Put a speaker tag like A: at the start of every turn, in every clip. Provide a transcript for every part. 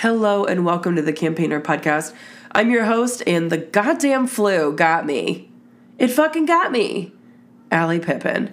A: Hello and welcome to the Campaigner Podcast. I'm your host, and the goddamn flu got me. It fucking got me. Allie Pippin.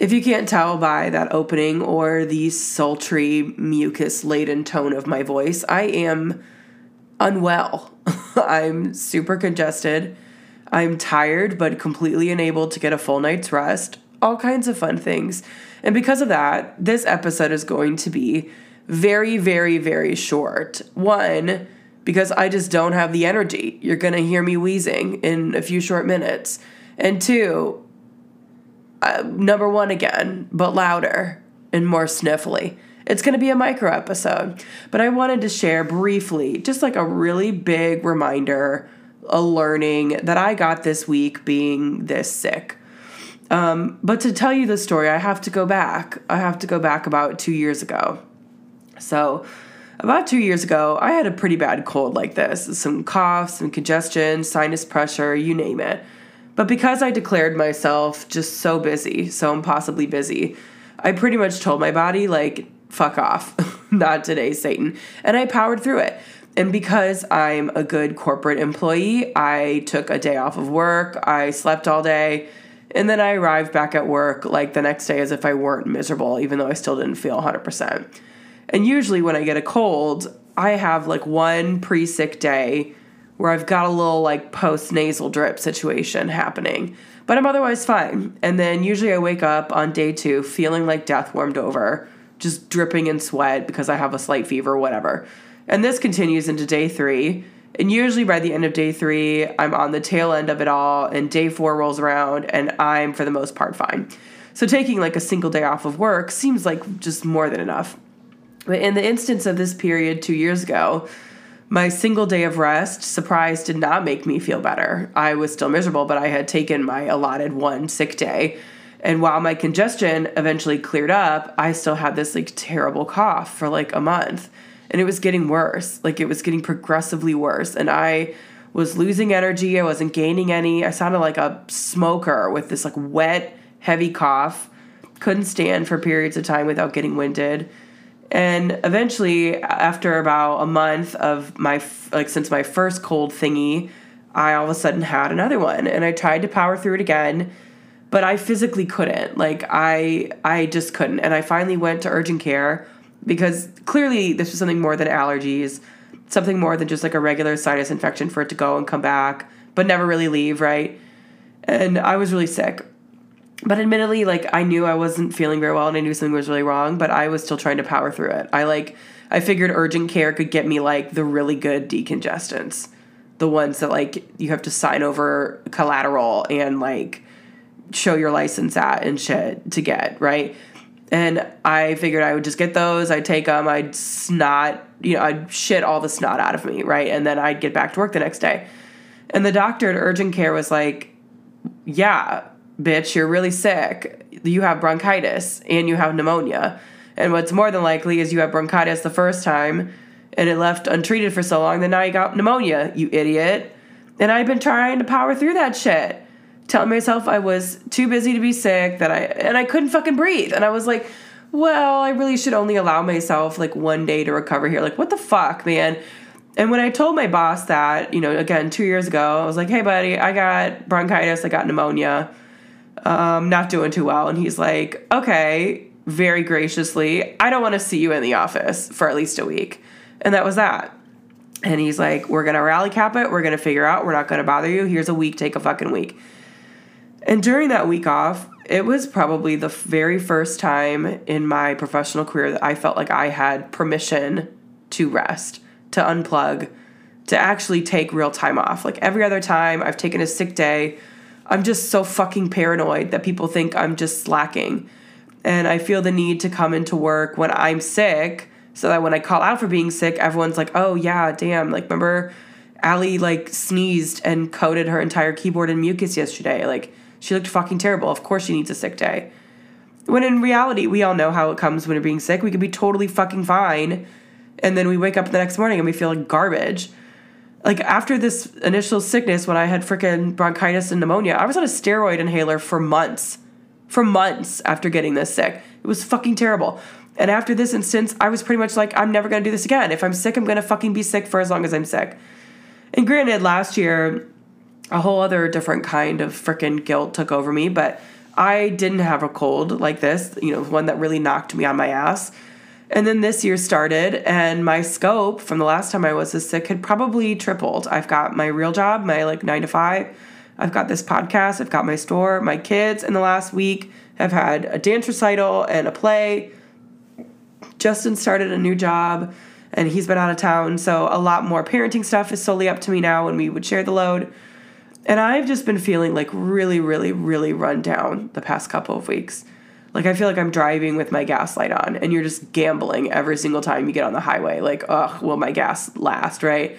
A: If you can't tell by that opening or the sultry, mucus laden tone of my voice, I am unwell. I'm super congested. I'm tired, but completely unable to get a full night's rest. All kinds of fun things. And because of that, this episode is going to be very, very, very short. One, because I just don't have the energy. You're going to hear me wheezing in a few short minutes. And two, uh, number one again, but louder and more sniffly. It's going to be a micro episode, but I wanted to share briefly just like a really big reminder, a learning that I got this week being this sick. Um, but to tell you the story, I have to go back. I have to go back about two years ago. So, about two years ago, I had a pretty bad cold like this some coughs, some congestion, sinus pressure, you name it. But because I declared myself just so busy, so impossibly busy, I pretty much told my body, like, fuck off, not today, Satan. And I powered through it. And because I'm a good corporate employee, I took a day off of work, I slept all day, and then I arrived back at work like the next day as if I weren't miserable, even though I still didn't feel 100%. And usually when I get a cold, I have like one pre sick day where I've got a little like post nasal drip situation happening. But I'm otherwise fine. And then usually I wake up on day two feeling like death warmed over, just dripping in sweat because I have a slight fever, whatever. And this continues into day three. And usually by the end of day three, I'm on the tail end of it all, and day four rolls around, and I'm for the most part fine. So taking like a single day off of work seems like just more than enough. But in the instance of this period two years ago, my single day of rest, surprise, did not make me feel better. I was still miserable, but I had taken my allotted one sick day. And while my congestion eventually cleared up, I still had this like terrible cough for like a month. And it was getting worse. Like it was getting progressively worse. And I was losing energy. I wasn't gaining any. I sounded like a smoker with this like wet, heavy cough. Couldn't stand for periods of time without getting winded and eventually, after about a month of my, like, since my first cold thingy, I all of a sudden had another one. And I tried to power through it again, but I physically couldn't. Like, I, I just couldn't. And I finally went to urgent care because clearly this was something more than allergies, something more than just like a regular sinus infection for it to go and come back, but never really leave, right? And I was really sick but admittedly like i knew i wasn't feeling very well and i knew something was really wrong but i was still trying to power through it. I like i figured urgent care could get me like the really good decongestants the ones that like you have to sign over collateral and like show your license at and shit to get right? And i figured i would just get those i'd take them i'd snot you know i'd shit all the snot out of me right? And then i'd get back to work the next day. And the doctor at urgent care was like yeah bitch, you're really sick. You have bronchitis and you have pneumonia. And what's more than likely is you have bronchitis the first time and it left untreated for so long that now you got pneumonia, you idiot. And I've been trying to power through that shit. Telling myself I was too busy to be sick that I and I couldn't fucking breathe. And I was like, well, I really should only allow myself like one day to recover here. Like, what the fuck, man? And when I told my boss that, you know, again, two years ago, I was like, hey, buddy, I got bronchitis, I got pneumonia um, not doing too well. And he's like, okay, very graciously, I don't want to see you in the office for at least a week. And that was that. And he's like, we're going to rally cap it. We're going to figure out. We're not going to bother you. Here's a week. Take a fucking week. And during that week off, it was probably the very first time in my professional career that I felt like I had permission to rest, to unplug, to actually take real time off. Like every other time, I've taken a sick day I'm just so fucking paranoid that people think I'm just slacking. And I feel the need to come into work when I'm sick so that when I call out for being sick, everyone's like, oh, yeah, damn. Like, remember Allie, like, sneezed and coated her entire keyboard in mucus yesterday? Like, she looked fucking terrible. Of course she needs a sick day. When in reality, we all know how it comes when you're being sick. We could be totally fucking fine. And then we wake up the next morning and we feel like garbage like after this initial sickness when I had freaking bronchitis and pneumonia, I was on a steroid inhaler for months. for months after getting this sick. It was fucking terrible. And after this instance, I was pretty much like, I'm never gonna do this again. If I'm sick, I'm gonna fucking be sick for as long as I'm sick. And granted, last year, a whole other different kind of freaking guilt took over me, but I didn't have a cold like this, you know, one that really knocked me on my ass. And then this year started, and my scope from the last time I was this sick had probably tripled. I've got my real job, my like nine to five. I've got this podcast, I've got my store, my kids in the last week have had a dance recital and a play. Justin started a new job and he's been out of town, so a lot more parenting stuff is solely up to me now when we would share the load. And I've just been feeling like really, really, really run down the past couple of weeks. Like I feel like I'm driving with my gas light on and you're just gambling every single time you get on the highway. Like, ugh, will my gas last, right?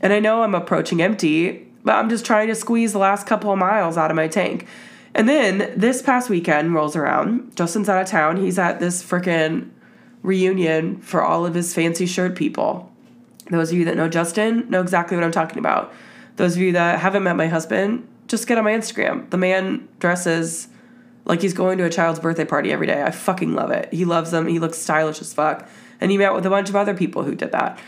A: And I know I'm approaching empty, but I'm just trying to squeeze the last couple of miles out of my tank. And then this past weekend rolls around. Justin's out of town. He's at this freaking reunion for all of his fancy shirt people. Those of you that know Justin know exactly what I'm talking about. Those of you that haven't met my husband, just get on my Instagram. The man dresses like he's going to a child's birthday party every day. I fucking love it. He loves them. He looks stylish as fuck. And he met with a bunch of other people who did that.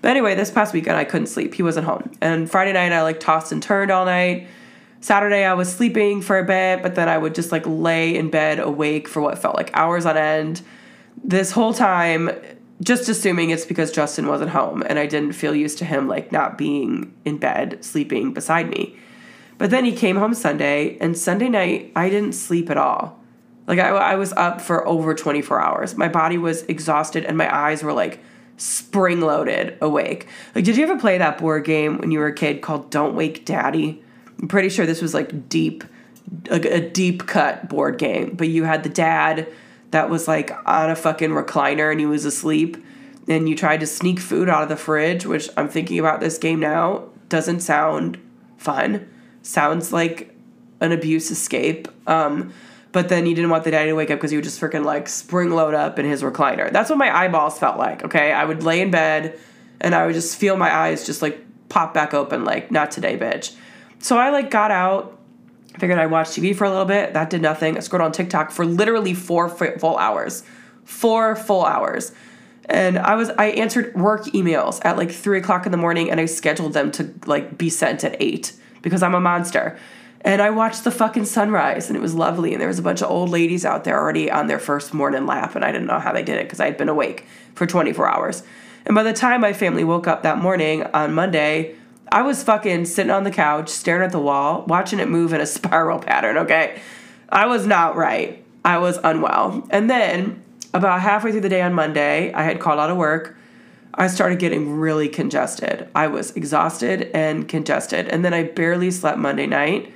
A: But anyway, this past weekend I couldn't sleep. He wasn't home. And Friday night I like tossed and turned all night. Saturday I was sleeping for a bit, but then I would just like lay in bed awake for what felt like hours on end. This whole time just assuming it's because Justin wasn't home and I didn't feel used to him like not being in bed sleeping beside me. But then he came home Sunday and Sunday night I didn't sleep at all. Like I, I was up for over 24 hours. My body was exhausted and my eyes were like spring loaded awake. Like did you ever play that board game when you were a kid called Don't Wake Daddy? I'm pretty sure this was like deep a, a deep cut board game, but you had the dad that was like on a fucking recliner and he was asleep and you tried to sneak food out of the fridge, which I'm thinking about this game now, doesn't sound fun. Sounds like an abuse escape. Um, but then you didn't want the daddy to wake up because you would just freaking like spring load up in his recliner. That's what my eyeballs felt like, okay? I would lay in bed and I would just feel my eyes just like pop back open, like, not today, bitch. So I like got out figured I'd watch TV for a little bit. That did nothing. I scrolled on TikTok for literally four full hours. Four full hours. And I was I answered work emails at like three o'clock in the morning and I scheduled them to like be sent at eight because I'm a monster. And I watched the fucking sunrise and it was lovely. And there was a bunch of old ladies out there already on their first morning lap. And I didn't know how they did it because I had been awake for 24 hours. And by the time my family woke up that morning on Monday, I was fucking sitting on the couch, staring at the wall, watching it move in a spiral pattern, okay? I was not right. I was unwell. And then, about halfway through the day on Monday, I had called out of work. I started getting really congested. I was exhausted and congested. And then I barely slept Monday night.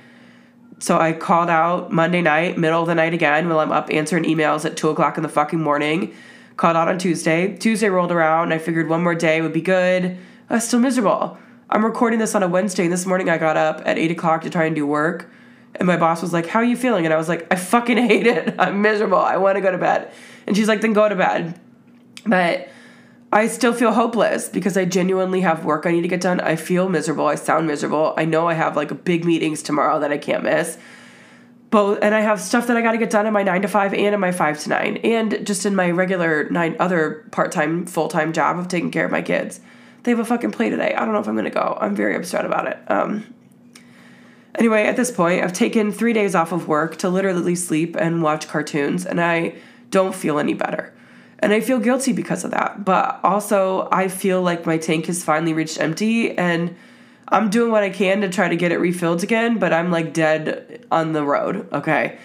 A: So I called out Monday night, middle of the night again, while I'm up answering emails at 2 o'clock in the fucking morning. Called out on Tuesday. Tuesday rolled around. I figured one more day would be good. I was still miserable. I'm recording this on a Wednesday, and this morning I got up at 8 o'clock to try and do work. And my boss was like, How are you feeling? And I was like, I fucking hate it. I'm miserable. I want to go to bed. And she's like, Then go to bed. But I still feel hopeless because I genuinely have work I need to get done. I feel miserable. I sound miserable. I know I have like big meetings tomorrow that I can't miss. Both, and I have stuff that I got to get done in my nine to five and in my five to nine, and just in my regular nine other part time, full time job of taking care of my kids. They have a fucking play today. I don't know if I'm gonna go. I'm very upset about it. Um, anyway, at this point, I've taken three days off of work to literally sleep and watch cartoons, and I don't feel any better. And I feel guilty because of that. But also, I feel like my tank has finally reached empty, and I'm doing what I can to try to get it refilled again, but I'm like dead on the road, okay?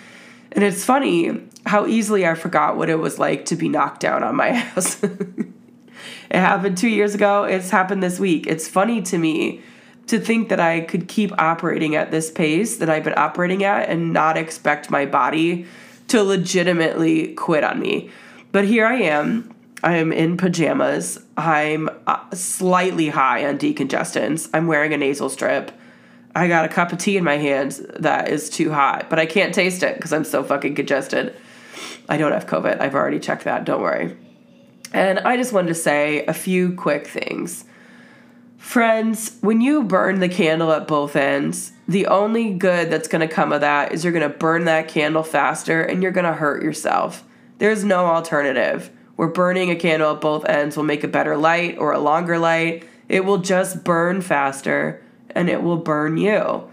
A: And it's funny how easily I forgot what it was like to be knocked down on my ass. It happened two years ago. It's happened this week. It's funny to me to think that I could keep operating at this pace that I've been operating at and not expect my body to legitimately quit on me. But here I am. I am in pajamas. I'm uh, slightly high on decongestants. I'm wearing a nasal strip. I got a cup of tea in my hands that is too hot, but I can't taste it because I'm so fucking congested. I don't have COVID. I've already checked that. Don't worry. And I just wanted to say a few quick things. Friends, when you burn the candle at both ends, the only good that's going to come of that is you're going to burn that candle faster and you're going to hurt yourself. There's no alternative. We're burning a candle at both ends will make a better light or a longer light. It will just burn faster and it will burn you.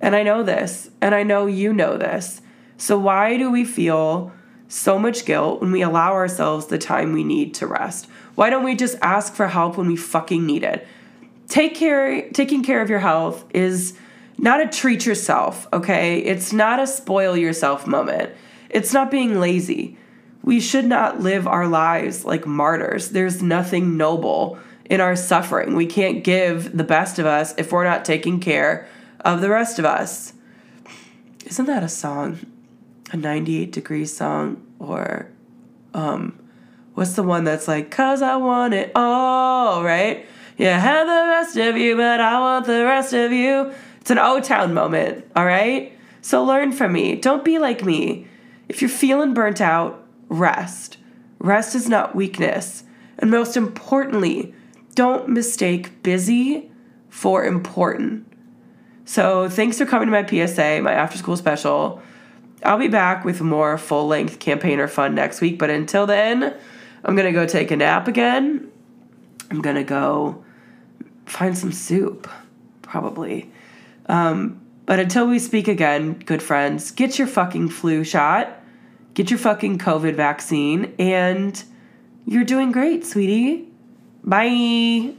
A: And I know this, and I know you know this. So, why do we feel so much guilt when we allow ourselves the time we need to rest? Why don't we just ask for help when we fucking need it? Take care, taking care of your health is not a treat yourself, okay? It's not a spoil yourself moment. It's not being lazy. We should not live our lives like martyrs. There's nothing noble in our suffering. We can't give the best of us if we're not taking care of the rest of us. Isn't that a song? A 98 degrees song? Or, um, what's the one that's like, cause I want it all, right? Yeah, have the rest of you, but I want the rest of you. It's an O Town moment, all right? So learn from me. Don't be like me. If you're feeling burnt out, rest. Rest is not weakness. And most importantly, don't mistake busy for important. So thanks for coming to my PSA, my after school special. I'll be back with more full length campaigner fun next week, but until then, I'm gonna go take a nap again. I'm gonna go find some soup, probably. Um, but until we speak again, good friends, get your fucking flu shot, get your fucking COVID vaccine, and you're doing great, sweetie. Bye.